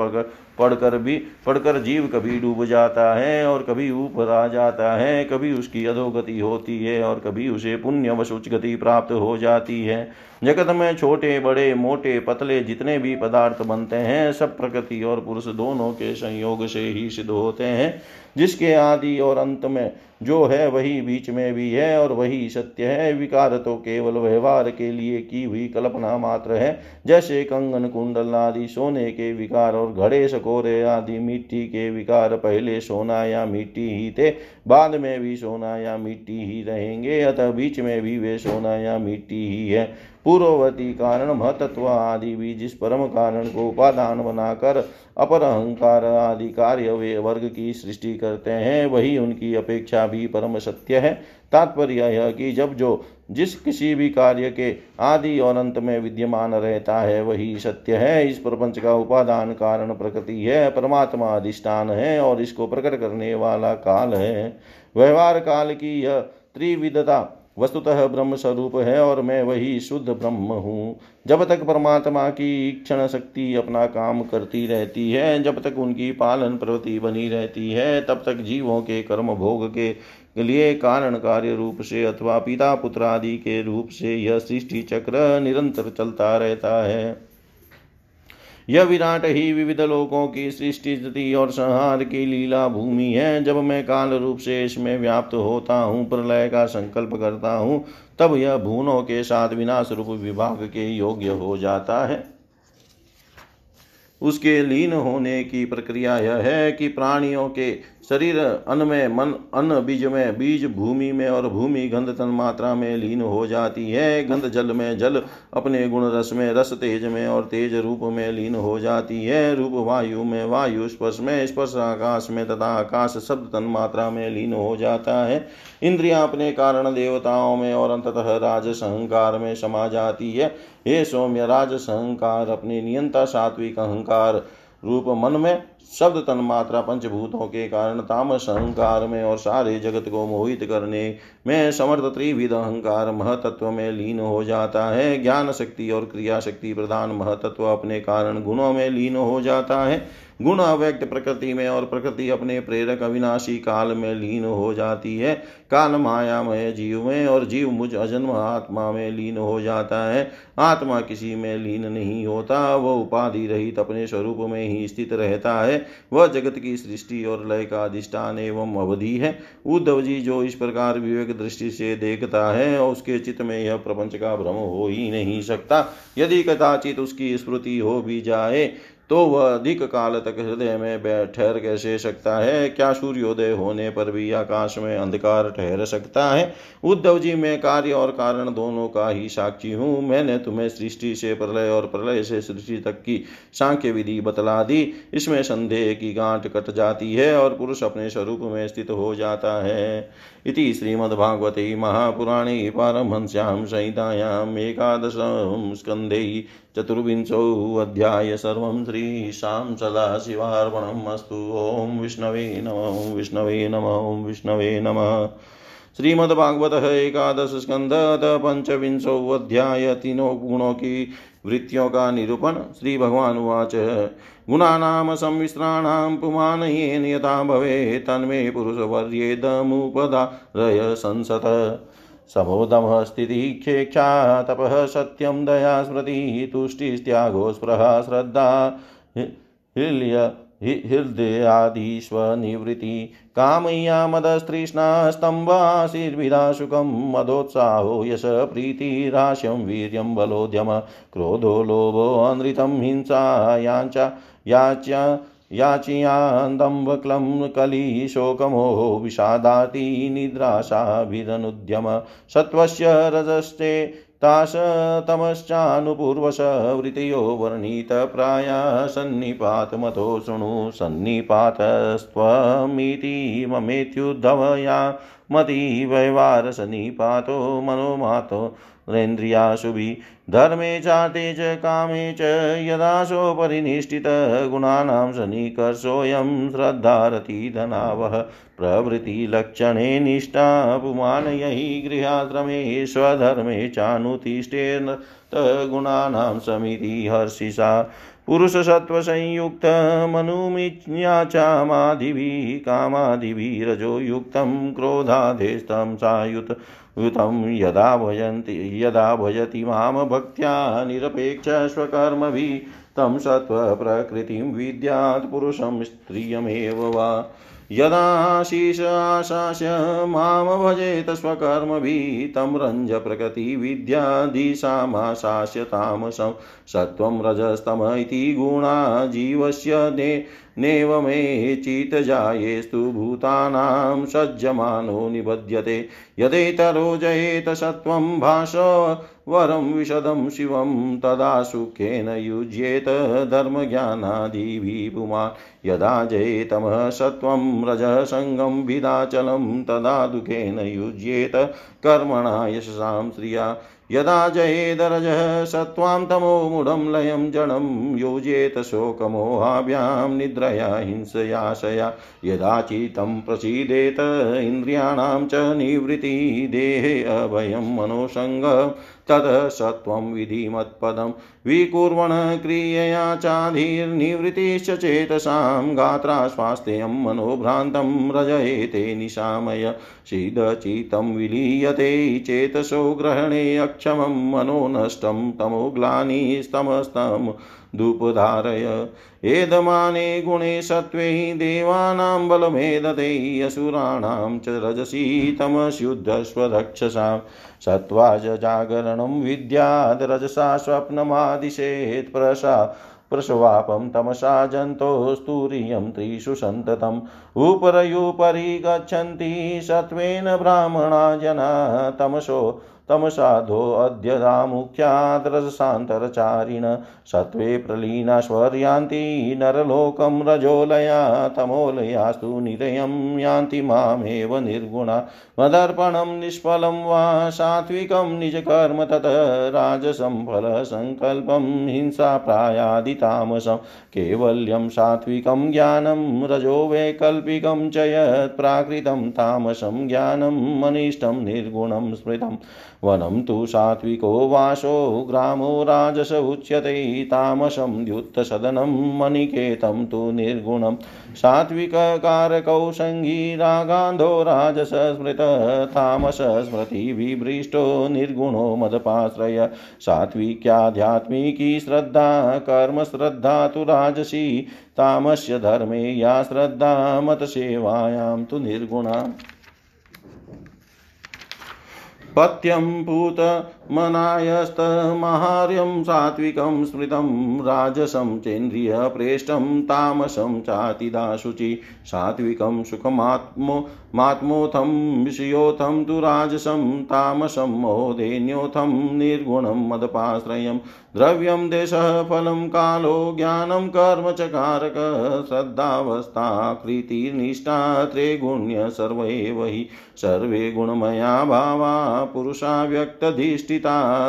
A: पढ़कर भी, पढ़कर जीव कभी डूब जाता है और कभी ऊपर आ जाता है। कभी उसकी अधोगति होती है और कभी उसे पुण्य व गति प्राप्त हो जाती है। जगत में छोटे, बड़े, मोटे, पतले जितने भी पदार्थ बनते हैं, सब प्रकृति और पुरुष दोनों के संयोग से ही सिद्ध होते हैं जिसके आदि और अंत में जो है वही बीच में भी है और वही सत्य है। विकार तो केवल व्यवहार के लिए की हुई कल्पना मात्र है। जैसे कंगन कुंडल आदि सोने के विकार और घड़े सकोरे आदि मिट्टी के विकार पहले सोना या मिट्टी ही थे, बाद में भी सोना या मिट्टी ही रहेंगे। अतः बीच में भी वे सोना या मिट्टी ही है। पूर्ववर्ती कारण, महतत्व आदि भी जिस परम कारण को उपादान बनाकर अपर अहंकार आदि कार्य वे वर्ग की सृष्टि करते हैं, वही उनकी अपेक्षा भी परम सत्य है। तात्पर्य यह कि जब जो जिस किसी भी कार्य के आदि और अंत में विद्यमान रहता है, वही सत्य है। इस प्रपंच का उपादान कारण प्रकृति है, परमात्मा अधिष्ठान है और इसको प्रकट करने वाला काल है। व्यवहार काल की यह त्रिविधता वस्तुतः ब्रह्म स्वरूप है और मैं वही शुद्ध ब्रह्म हूँ। जब तक परमात्मा की क्षण शक्ति अपना काम करती रहती है, जब तक उनकी पालन प्रवृत्ति बनी रहती है, तब तक जीवों के कर्म भोग के लिए कारण कार्य रूप से अथवा पिता पुत्र आदि के रूप से यह सृष्टि चक्र निरंतर चलता रहता है। यह विराट ही विविध लोकों की सृष्टि, स्थिति और संहार की लीला भूमि है। जब मैं काल रूप से इसमें व्याप्त होता हूँ, प्रलय का संकल्प करता हूँ, तब यह भूनों के साथ विनाश रूप विभाग के योग्य हो जाता है। उसके लीन होने की प्रक्रिया यह है कि प्राणियों के शरीर, अन्न में, मन, अन्न बीज में, बीज भूमि में और भूमि गंध तन मात्रा में लीन हो जाती है। गंध जल में जल, अपने गुण रस में रस तेज में और तेज रूप में लीन हो जाती है। रूप वायु में वायु, स्पर्श में स्पर्श, आकाश में तथा आकाश शब्द तन मात्रा में लीन हो जाता है। इंद्रिया अपने कारण देवताओं में और अंततः राज सहंकार में समा जाती है। हे सौम्य, राज सहंकार अपने नियंता सात्विक अहंकार रूप मन में शब्द तन मात्रा पंचभूतों के कारण तामस अहंकार में और सारे जगत को मोहित करने में समर्थ त्रिविध अहंकार महतत्व में लीन हो जाता है। ज्ञान शक्ति और क्रिया शक्ति प्रधान महतत्व अपने कारण गुणों में लीन हो जाता है। गुण अव्यक्त प्रकृति में और प्रकृति अपने प्रेरक अविनाशी काल में लीन हो जाती है। काल मायामय जीव में और जीव मुझ अजन्म आत्मा में लीन हो जाता है। आत्मा किसी में लीन नहीं होता, वह उपाधि रहित अपने स्वरूप में ही स्थित रहता है। है, वह जगत की सृष्टि और लय का अधिष्ठान एवं अवधि है। उद्धव जी जो इस प्रकार विवेक दृष्टि से देखता है और उसके चित्त में यह प्रपंच का भ्रम हो ही नहीं सकता। यदि कदाचित उसकी स्मृति हो भी जाए तो वह अधिक काल तक हृदय में ठहर कैसे सकता है? क्या सूर्योदय होने पर भी आकाश में अंधकार ठहर सकता है? उद्धव जी, मैं कार्य और कारण दोनों का ही साक्षी हूँ। मैंने तुम्हें सृष्टि से प्रलय और प्रलय से सृष्टि तक की सांख्य विधि बतला दी। इसमें संदेह की गांठ कट जाती है और पुरुष अपने स्वरूप में स्थित हो जाता है। इति श्रीमद्भागवते महापुराणे पारमहंस्यां संहितायाम् एकादशं स्कन्धे चतुर्विंशोऽध्याय सर्वं श्रीशां सदाशिवार्पणम् अस्तु ॐ विष्णवे नमः विष्णवे नमः विष्णवे नमः। श्रीमद्भागवत एकादश स्कंध अध्याय तीनों गुणों की वृत्तियों का निरूपण श्री भगवान उवाच गुणानां संमिश्राणां पुमानयेन यथा भवे तन्मे पुरुषवर्येदमुपदारय संसत। समोदमः स्थितिक्षेक्षा तपः सत्यं दया स्मृतिः तुष्टिस्त्यागो स्पृहा श्रद्धा हिल्य हृदयादिष्वनिवृत्ति कामय्या मदस्तृष्णास्तम्भाशीर्विदा सुखं मदोत्साहो यश प्रीतिराश्यं वीर्यं बलोद्यम, क्रोधो लोभोऽनृतं हिंसा याञ्चा याच्या याचियान्दम्बक्लं कलिशोकमोहो विषादाति निद्राशाभिरनुद्यम सत्त्वस्य रजस्ते तास तमश्चानुपूर्वश वृतयो वर्णितप्राया सन्निपातमतो शृणु सन्निपातस्त्वमिति ममेत्युद्धवया मति वैवारसन्निपातो मनोमातो रेन्द्रियाशुभि धर्मे चाते च कामे च यदाशोपरिनिष्ठितगुणानां सन्निकर्षोऽयं श्रद्धारतिधनावः प्रवृत्तिलक्षणे निष्ठा पुमानयैः, गृहाश्रमे स्वधर्मे चानुतिष्ठेन गुणानां समिति हर्षिषा। पुरुषसत्त्वसंयुक्तमनुमिज्ञाचामादिभिः कामादिभिरजो युक्तं क्रोधाधेस्तं सायुत युतं यदा भजन्ति, यदा भजति माँ भक्त्या निरपेक्ष स्वकर्मभिः, तं सत्त्वप्रकृतिं विद्यात् पुरुषं स्त्रियमेव वा। यदाशीष आशास्य माँ भजेत स्वकर्मभिः तं रञ्ज प्रकृतिविद्यादिशामाशास्य तामसं। सत्त्वं रजस्तम इति गुणा जीवस्य दे नेव मे चित्तजायेस्तु भूतानां सज्जमानो निबध्यते। यदेतरो जयेत सत्त्वं भाष वरं विशदं शिवं तदा सुखेन युज्येत धर्मज्ञानादिभिः पुमान् यदा जयेतमः सत्त्वं रजः सङ्गं विदाचलं, तदा दुःखेन युज्येत कर्मणा यशसां श्रिया। यदा जयेदरजः सत्त्वां तमो मूढं लयं जडं योजेत शोकमोहाभ्यां निद्रया हिंसयाशया यदा चित्तं प्रसीदेत, इन्द्रियाणां च निवृत्ति, देहे अभयं मनोसङ्ग ततः सत्त्वं विधिमत्पदं विकुर्वन् क्रियया चाधिर्निवृत्तिश्च चेतसां गात्रा स्वास्थ्यं मनोभ्रान्तं रजयेते निशामय शीदचितं विलीयते चेतसो ग्रहणे अक्षमं मनो नष्टं तमोग्लानिस्तमस्तं धूपधारय। एदमाने गुणे सत्त्वे देवानां बलमेदते असुराणां च रजसी तमस्युद्धस्वरक्षसां सत्त्वा च जागरणं विद्याद् रजसा स्वप्नमादिशेत् प्रसा। प्रसवापं तमसा जन्तोस्तुर्यं त्रिषु सन्ततम्। उपरयुपरि गच्छन्ति सत्त्वेन ब्राह्मणा जना तमसो तमसाधोऽद्य रामुख्याद्रजसान्तरचारिण सत्त्वे प्रलीनाश्वर्यान्ति नरलोकं रजोलया तमोलयास्तु निरयं यान्ति मामेव निर्गुणा मदर्पणं निष्फलं वा सात्विकं निजकर्म तत् राजसं फलसङ्कल्पं हिंसा प्रायादितामसं केवल्यं सात्विकं ज्ञानं रजो वैकल्पिकं च यत् प्राकृतं तामसं ज्ञानम् अनिष्टं निर्गुणं स्मृतं
B: वनं तु सात्विको वासो ग्रामो राजस उच्यते, तामसं द्युत्तसदनं मणिकेतं तु निर्गुणं। सात्विककारकौ सङ्गी रागान्धो राजस स्मृत तामस स्मृतिविभृष्टो निर्गुणो मदपाश्रय। सात्विक्याध्यात्मिकी श्रद्धा, कर्मश्रद्धा तु राजसी। तामस्य धर्मे या श्रद्धा, मतसेवायां तु निर्गुणा। पथ्यं पूतमनायस्तमाहार्यं सात्विकं स्मृतं राजसं चेन्द्रियप्रेष्ठं तामसं चातिदाशुचि सात्विकं सुखमात्मो मात्मोऽथं विषयोऽथं तु राजसं तामसं मोदेन्योऽथं निर्गुणं मदपाश्रयं द्रव्यं देशः फलं कालो ज्ञानं कर्म च कारक श्रद्धावस्थाकृतिर्निष्ठा त्रिगुण्य सर्व एव हि सर्वे गुणमया भावा पुरुषा व्यक्तधिष्ठिता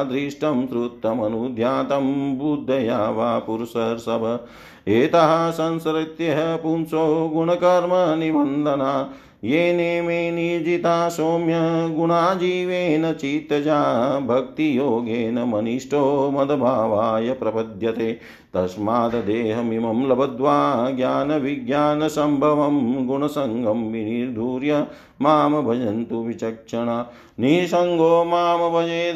B: दृष्टं श्रुतमनुध्यातं बुद्धया वा पुरुषर्षभ। एतः संसृत्य पुंसो गुणकर्म निबन्धना। येने मे निर्जिता सौम्य गुणाजीवेन चित्तजा भक्तियोगेन मनिष्ठो मदभावाय प्रपद्यते। तस्माद्देहमिमं लब्ध्वा ज्ञानविज्ञानसम्भवं गुणसङ्गं विनिर्धूर्य माँ भजन्तु विचक्षणा। निसङ्गो माँ भजेद।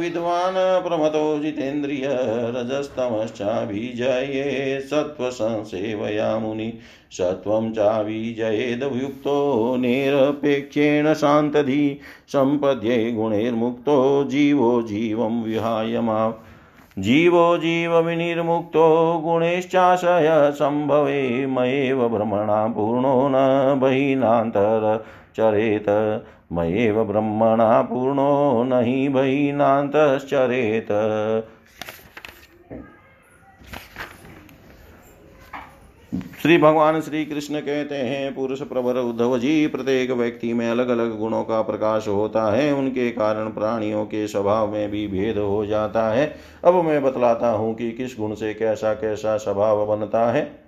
B: विद्वान् प्रमतो जितेन्द्रिय रजस्तमश्चाभिजये। सत्त्वसंसेवया मुनि सत्त्वं चाविजयेदयुक्तो निरपेक्षेण शान्तधि। सम्पद्ये गुणैर्मुक्तो जीवो जीवं विहाय मा जीवो जीवविनिर्मुक्तो गुणैश्चाशय सम्भवे मयेव भ्रमणा पूर्णो न बहिनान्तरचरेत मयेव ब्रह्मणा पूर्णो न हि बहिनान्तश्चरेत
A: श्री भगवान श्री कृष्ण कहते हैं, पुरुष प्रवर उद्धव जी, प्रत्येक व्यक्ति में अलग अलग गुणों का प्रकाश होता है। उनके कारण प्राणियों के स्वभाव में भी भेद हो जाता है। अब मैं बतलाता हूँ कि किस गुण से कैसा कैसा स्वभाव बनता है।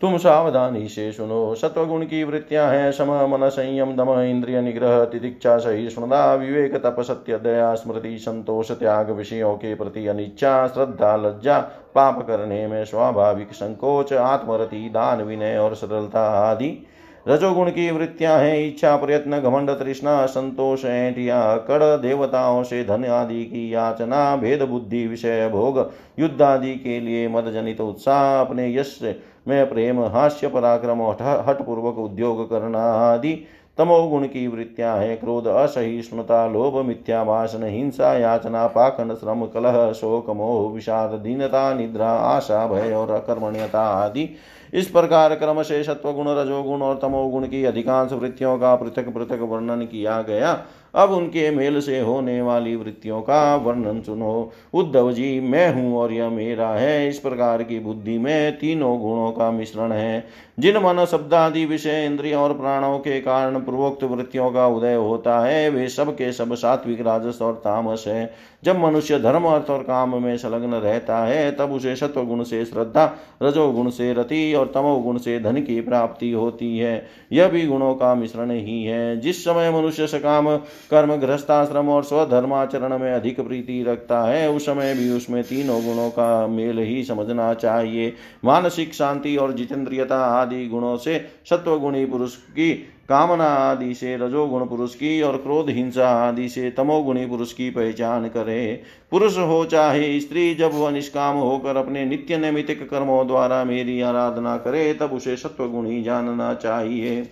A: तुम सावधानी से सुनो। सत्वगुण की वृत्तियाँ हैं। सम, मन, संयम, दम, इंद्रिय निग्रह, तितिक्षा सहिष्णुता विवेक, तप, सत्य, दया, स्मृति, संतोष, त्याग, विषयों के प्रति अनिच्छा, श्रद्धा, लज्जा, पाप करने में स्वाभाविक संकोच, आत्मरति, दान विनय और सरलता आदि। रजोगुण की वृत्तियाँ हैं। इच्छा, प्रयत्न, घमंड, तृष्णा, संतोष ऐटिया कड़, देवताओं से धन आदि की याचना, भेद, बुद्धि, विषय, भोग, युद्ध आदि के लिए मद जनित उत्साह, अपने यश में प्रेम, हास्य, पराक्रम हट पूर्वक उद्योग करना आदि तमोगुण की वृत्तियाँ हैं। क्रोध, असहिष्णुता, लोभ, मिथ्या भाषण हिंसा, याचना, पाखंड, श्रम, कलह, शोक, मोह, विषाद, दीनता, निद्रा, आशा, भय और अकर्मण्यता आदि। इस प्रकार क्रम से सत्वगुण रजोगुण और तमोगुण की अधिकांश वृत्तियों का पृथक पृथक वर्णन किया गया। अब उनके मेल से होने वाली वृत्तियों का वर्णन सुनो। उद्धव जी, मैं हूँ और यह मेरा है। इस प्रकार की बुद्धि में तीनों गुणों का मिश्रण है। जिन मन शब्द आदि विषय इंद्रियों और प्राणों के कारण पूर्वोक्त वृत्तियों का उदय होता है, वे सब के सब सात्विक, राजस और तामस है। जब मनुष्य धर्म, अर्थ और काम में संलग्न रहता है, तब उसे सत्व गुण से श्रद्धा, रजोगुण से रति और तमोगुण से धन की प्राप्ति होती है। यह भी गुणों का मिश्रण ही है। जिस समय मनुष्य सकाम कर्म गृहस्थाश्रम और स्वधर्माचरण में अधिक प्रीति रखता है। उस समय भी उसमें तीनों गुणों का मेल ही समझना चाहिए। मानसिक शांति और जितेंद्रियता आदि गुणों से सत्वगुणी पुरुष की कामना आदि से, रजोगुण पुरुष की और क्रोध हिंसा आदि से तमोगुणी पुरुष की पहचान करे। पुरुष हो चाहे स्त्री, जब वह निष्काम होकर अपने नित्य नैमितिक कर्मों द्वारा मेरी आराधना करे, तब उसे सत्वगुणी जानना चाहिए।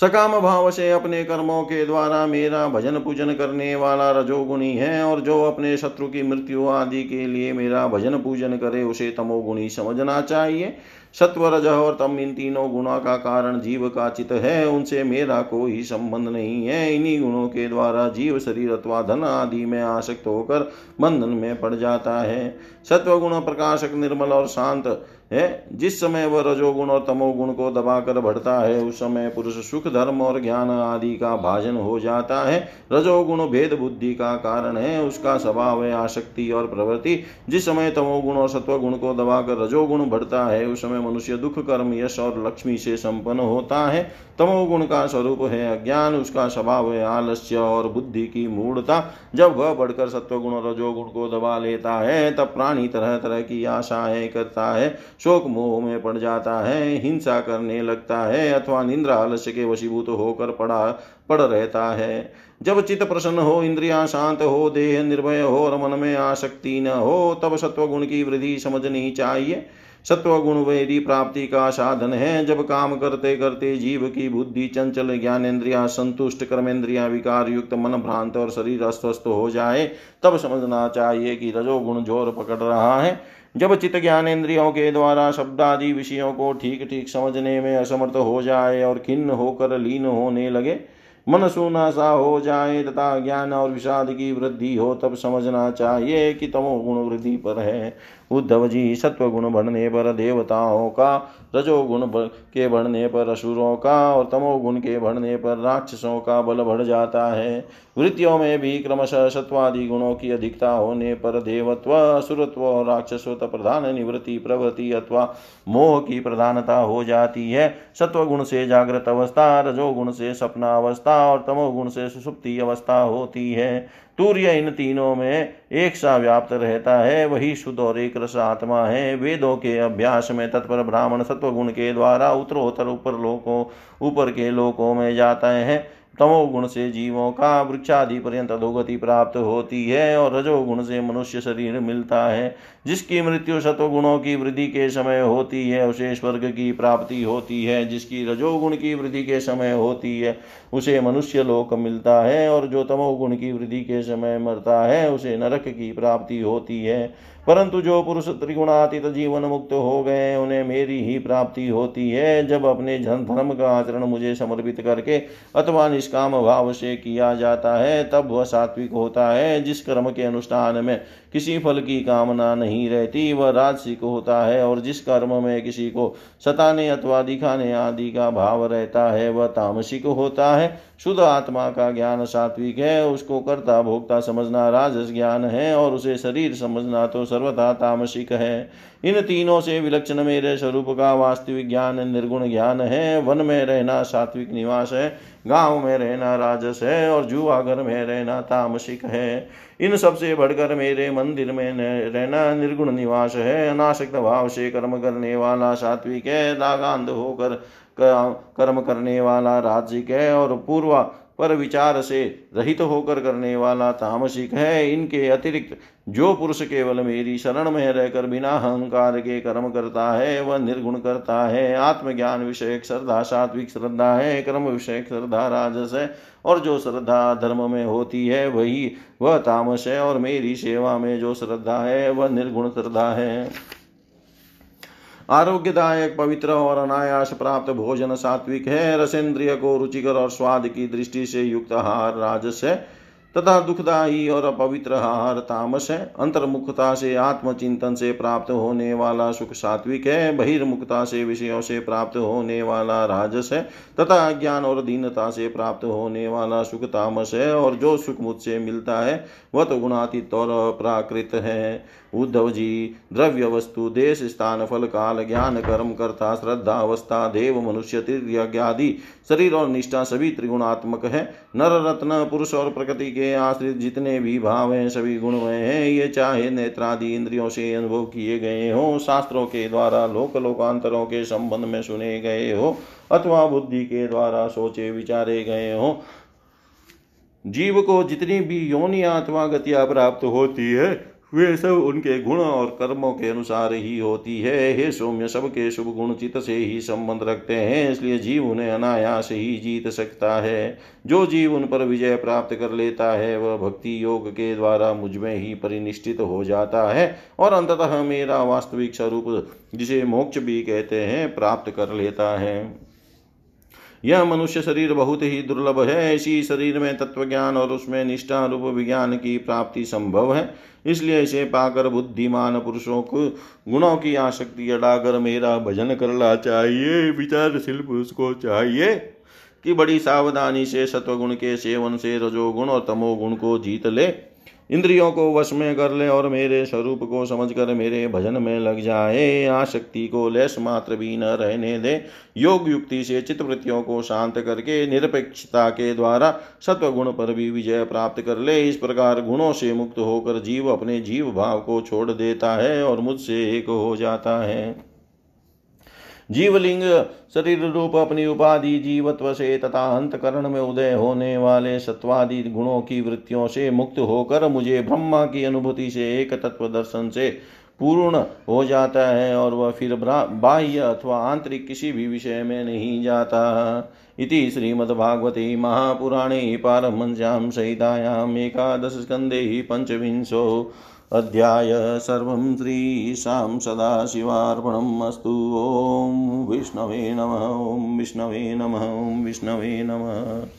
A: सकाम भाव से अपने कर्मों के द्वारा मेरा भजन पूजन करने वाला रजोगुणी है, और जो अपने शत्रु की मृत्यु आदि के लिए मेरा भजन पूजन करे, उसे तमोगुणी समझना चाहिए। सत्व रज और तम इन तीनों गुणों का कारण जीव का चित है, उनसे मेरा कोई संबंध नहीं है। इन्हीं गुणों के द्वारा जीव, शरीर अथवा धन आदि में आसक्त होकर बंधन में पड़ जाता है। सत्व गुण प्रकाशक, निर्मल और शांत है? जिस समय वह रजोगुण और तमोगुण को दबाकर बढ़ता है, उस समय पुरुष सुख, धर्म और ज्ञान आदि का भाजन हो जाता है। रजोगुण भेद बुद्धि का कारण है, उसका स्वभाव है आसक्ति और प्रवृत्ति। जिस समय तमोगुण और सत्वगुण को दबाकर रजोगुण बढ़ता है, उस समय
B: समय मनुष्य दुख, कर्म, यश और लक्ष्मी से संपन्न होता है। तमोगुण का स्वरूप है अज्ञान, उसका स्वभाव है आलस्य और बुद्धि की मूढ़ता। जब वह बढ़कर सत्वगुण और रजोगुण को दबा लेता है, तब प्राणी तरह तरह की आशाएँ करता है। शोक मोह में पड़ जाता है, हिंसा करने लगता है, अथवा निंद्रा आलस्य के वशीभूत होकर पड़ा, पड़ रहता है। जब चित्त प्रसन्न हो, इंद्रिया शांत हो, देह निर्भय हो और मन में आसक्ति न हो, तब सत्वगुण की वृद्धि समझनी चाहिए। सत्वगुण वेदी प्राप्ति का साधन है। जब काम करते करते जीव की बुद्धि चंचल ज्ञान इंद्रिया संतुष्ट कर्मेंद्रिया विकार युक्त मन भ्रांत और शरीर अस्वस्थ हो जाए, तब समझना चाहिए कि रजोगुण ज़ोर पकड़ रहा है। जब चित्त ज्ञान इंद्रियों के द्वारा शब्द आदि विषयों को ठीक ठीक समझने में असमर्थ हो जाए और खिन्न होकर लीन होने लगे, मन सूना सा हो जाए, तथा ज्ञान और विषाद की वृद्धि हो, तब समझना चाहिए कि तमो गुण वृद्धि पर है। उद्धव जी सत्व गुण बढ़ने पर देवताओं का, रजोगुण के बढ़ने पर असुरों का और तमोगुण के बढ़ने पर राक्षसों का बल बढ़ जाता है। वृत्तियों में भी क्रमशः सत्वादि गुणों की अधिकता होने पर देवत्व, असुरत्व और राक्षसत्व प्रधान निवृत्ति प्रवृत्ति अथवा मोह की प्रधानता हो जाती है। सत्वगुण से जागृत अवस्था, रजोगुण से सपना अवस्था और तमोगुण से सुसुप्ति अवस्था होती है। तूर्य इन तीनों में एक सा व्याप्त रहता है, वही शुद्ध और एक रस आत्मा है। वेदों के अभ्यास में तत्पर ब्राह्मण सत्वगुण के द्वारा उत्तरोत्तर ऊपर लोकों, ऊपर के लोकों में जाता हैं। तमोगुण से जीवों का वृक्षादि पर्यंत अधोगति प्राप्त होती है और रजोगुण से मनुष्य शरीर मिलता है। जिसकी मृत्यु सत्वगुणों की वृद्धि के समय होती है, उसे स्वर्ग की प्राप्ति होती है। जिसकी रजोगुण की वृद्धि के समय होती है, उसे मनुष्य लोक मिलता है। और जो तमोगुण की वृद्धि के समय मरता है, उसे नरक की प्राप्ति होती है। परंतु जो पुरुष त्रिगुणातीत जीवन मुक्त हो गए, उन्हें मेरी ही प्राप्ति होती है। जब अपने जन धर्म का आचरण मुझे समर्पित करके अथवा निष्काम भाव से किया जाता है, तब वह सात्विक होता है। जिस कर्म के अनुष्ठान में किसी फल की कामना नहीं रहती, वह राजसिक होता है और जिस कर्म में किसी को सताने अथवा दिखाने आदि का भाव रहता है, वह तामसिक होता है। शुद्ध आत्मा का ज्ञान सात्विक है, उसको कर्ता भोक्ता समझना राजस ज्ञान है और उसे शरीर समझना तो सर्वथा तामसिक है। इन तीनों से विलक्षण मेरे स्वरूप का वास्तविक ज्ञान निर्गुण ज्ञान है। वन में रहना सात्विक निवास है, गाँव में रहना राजस है और जुआ घर में रहना तामसिक है। इन सबसे बढ़कर मेरे मंदिर में रहना निर्गुण निवास है। अनाशक्त भाव से कर्म करने वाला सात्विक है। दागांध होकर कर्म करने वाला राजिक है और पूर्वा पर विचार से रहित होकर करने वाला तामसिक है। इनके अतिरिक्त जो पुरुष केवल मेरी शरण में रहकर बिना अहंकार के कर्म करता है, वह निर्गुण करता है। आत्मज्ञान विषय श्रद्धा, सात्विक श्रद्धा है, कर्म विषय श्रद्धा, राजस है। और जो श्रद्धा धर्म में होती है, वही वह तामस है। और मेरी सेवा में जो श्रद्धा है, वह निर्गुण श्रद्धा है। आरोग्यदायक, पवित्र और अनायास प्राप्त भोजन सात्विक है। रसेंद्रिय को रुचिकर और स्वाद की दृष्टि से युक्त आहार राजस है, तथा दुखदायी और अपवित्र आहार तामस है। अंतर्मुखता से, आत्मचिंतन से प्राप्त होने वाला सुख सात्विक है। बहिर्मुखता से, विषयों से प्राप्त होने वाला राजस है, तथा ज्ञान और दीनता से प्राप्त होने वाला सुख तामस है। और जो सुख मुझसे मिलता है, वह तो गुणातीत और प्राकृत है। उद्धव जी द्रव्य वस्तु देश, स्थान, फल, काल, ज्ञान, कर्म, कर्ता, श्रद्धा, अवस्था, देव, मनुष्य तीर्यज्ञादि शरीर और निष्ठा सभी त्रिगुणात्मक है। नर रत्न पुरुष और प्रकृति के आश्रित जितने भी भाव हैं, सभी गुणमय हैं। ये चाहे नेत्रादि इंद्रियों से अनुभव किए गए हो, शास्त्रों के द्वारा, लोक, लोकांतरों के संबंध में सुने गए हो, अथवा बुद्धि के द्वारा सोचे, विचारे गए हो। जीव को जितनी भी योनिया अथवा गतियाँ प्राप्त होती है वे सब उनके गुण और कर्मों के अनुसार ही होती है। हे सौम्य, सबके शुभ गुण चित से ही संबंध रखते हैं, इसलिए जीव उन्हें अनायास ही जीत सकता है। जो जीव उन पर विजय प्राप्त कर लेता है, वह भक्ति योग के द्वारा मुझमें ही परिनिष्ठित हो जाता है और अंततः मेरा वास्तविक स्वरूप, जिसे मोक्ष भी कहते हैं, प्राप्त कर लेता है। यह मनुष्य शरीर बहुत ही दुर्लभ है। इसी शरीर में तत्व ज्ञान और उसमें निष्ठा रूप विज्ञान की प्राप्ति संभव है। इसलिए इसे पाकर बुद्धिमान पुरुषों को गुणों की आसक्ति अड़ाकर मेरा भजन करना चाहिए विचारशील पुरुष को चाहिए कि बड़ी सावधानी से सत्वगुण के सेवन से रजोगुण और तमोगुण को जीत ले। इंद्रियों को वश में कर ले और मेरे स्वरूप को समझकर मेरे भजन में लग जाए। आसक्ति को लेस मात्र भी न रहने दे। योग युक्ति से चित्तवृत्तियों को शांत करके, निरपेक्षता के द्वारा सत्व गुण पर भी विजय प्राप्त कर ले। इस प्रकार गुणों से मुक्त होकर जीव अपने जीव भाव को छोड़ देता है और मुझसे एक हो जाता है। जीवलिंग शरीर रूप अपनी उपाधि जीवत्व से तथा अंतकरण में उदय होने वाले सत्वादि गुणों की वृत्तियों से मुक्त होकर मुझे ब्रह्मा की अनुभूति से एक तत्व दर्शन से पूर्ण हो जाता है और वह फिर बाह्य अथवा आंतरिक किसी भी विषय में नहीं जाता। इति श्रीमद्भागवते महापुराणे पारमहंस्यां सहितायाम् एकादशस्कन्धे पञ्चविंशो अध्याय सर्वं श्रीशां सदाशिवार्पणम् ॐ विष्णवे नमः ॐ विष्णवे नमः ॐ विष्णवे नमः।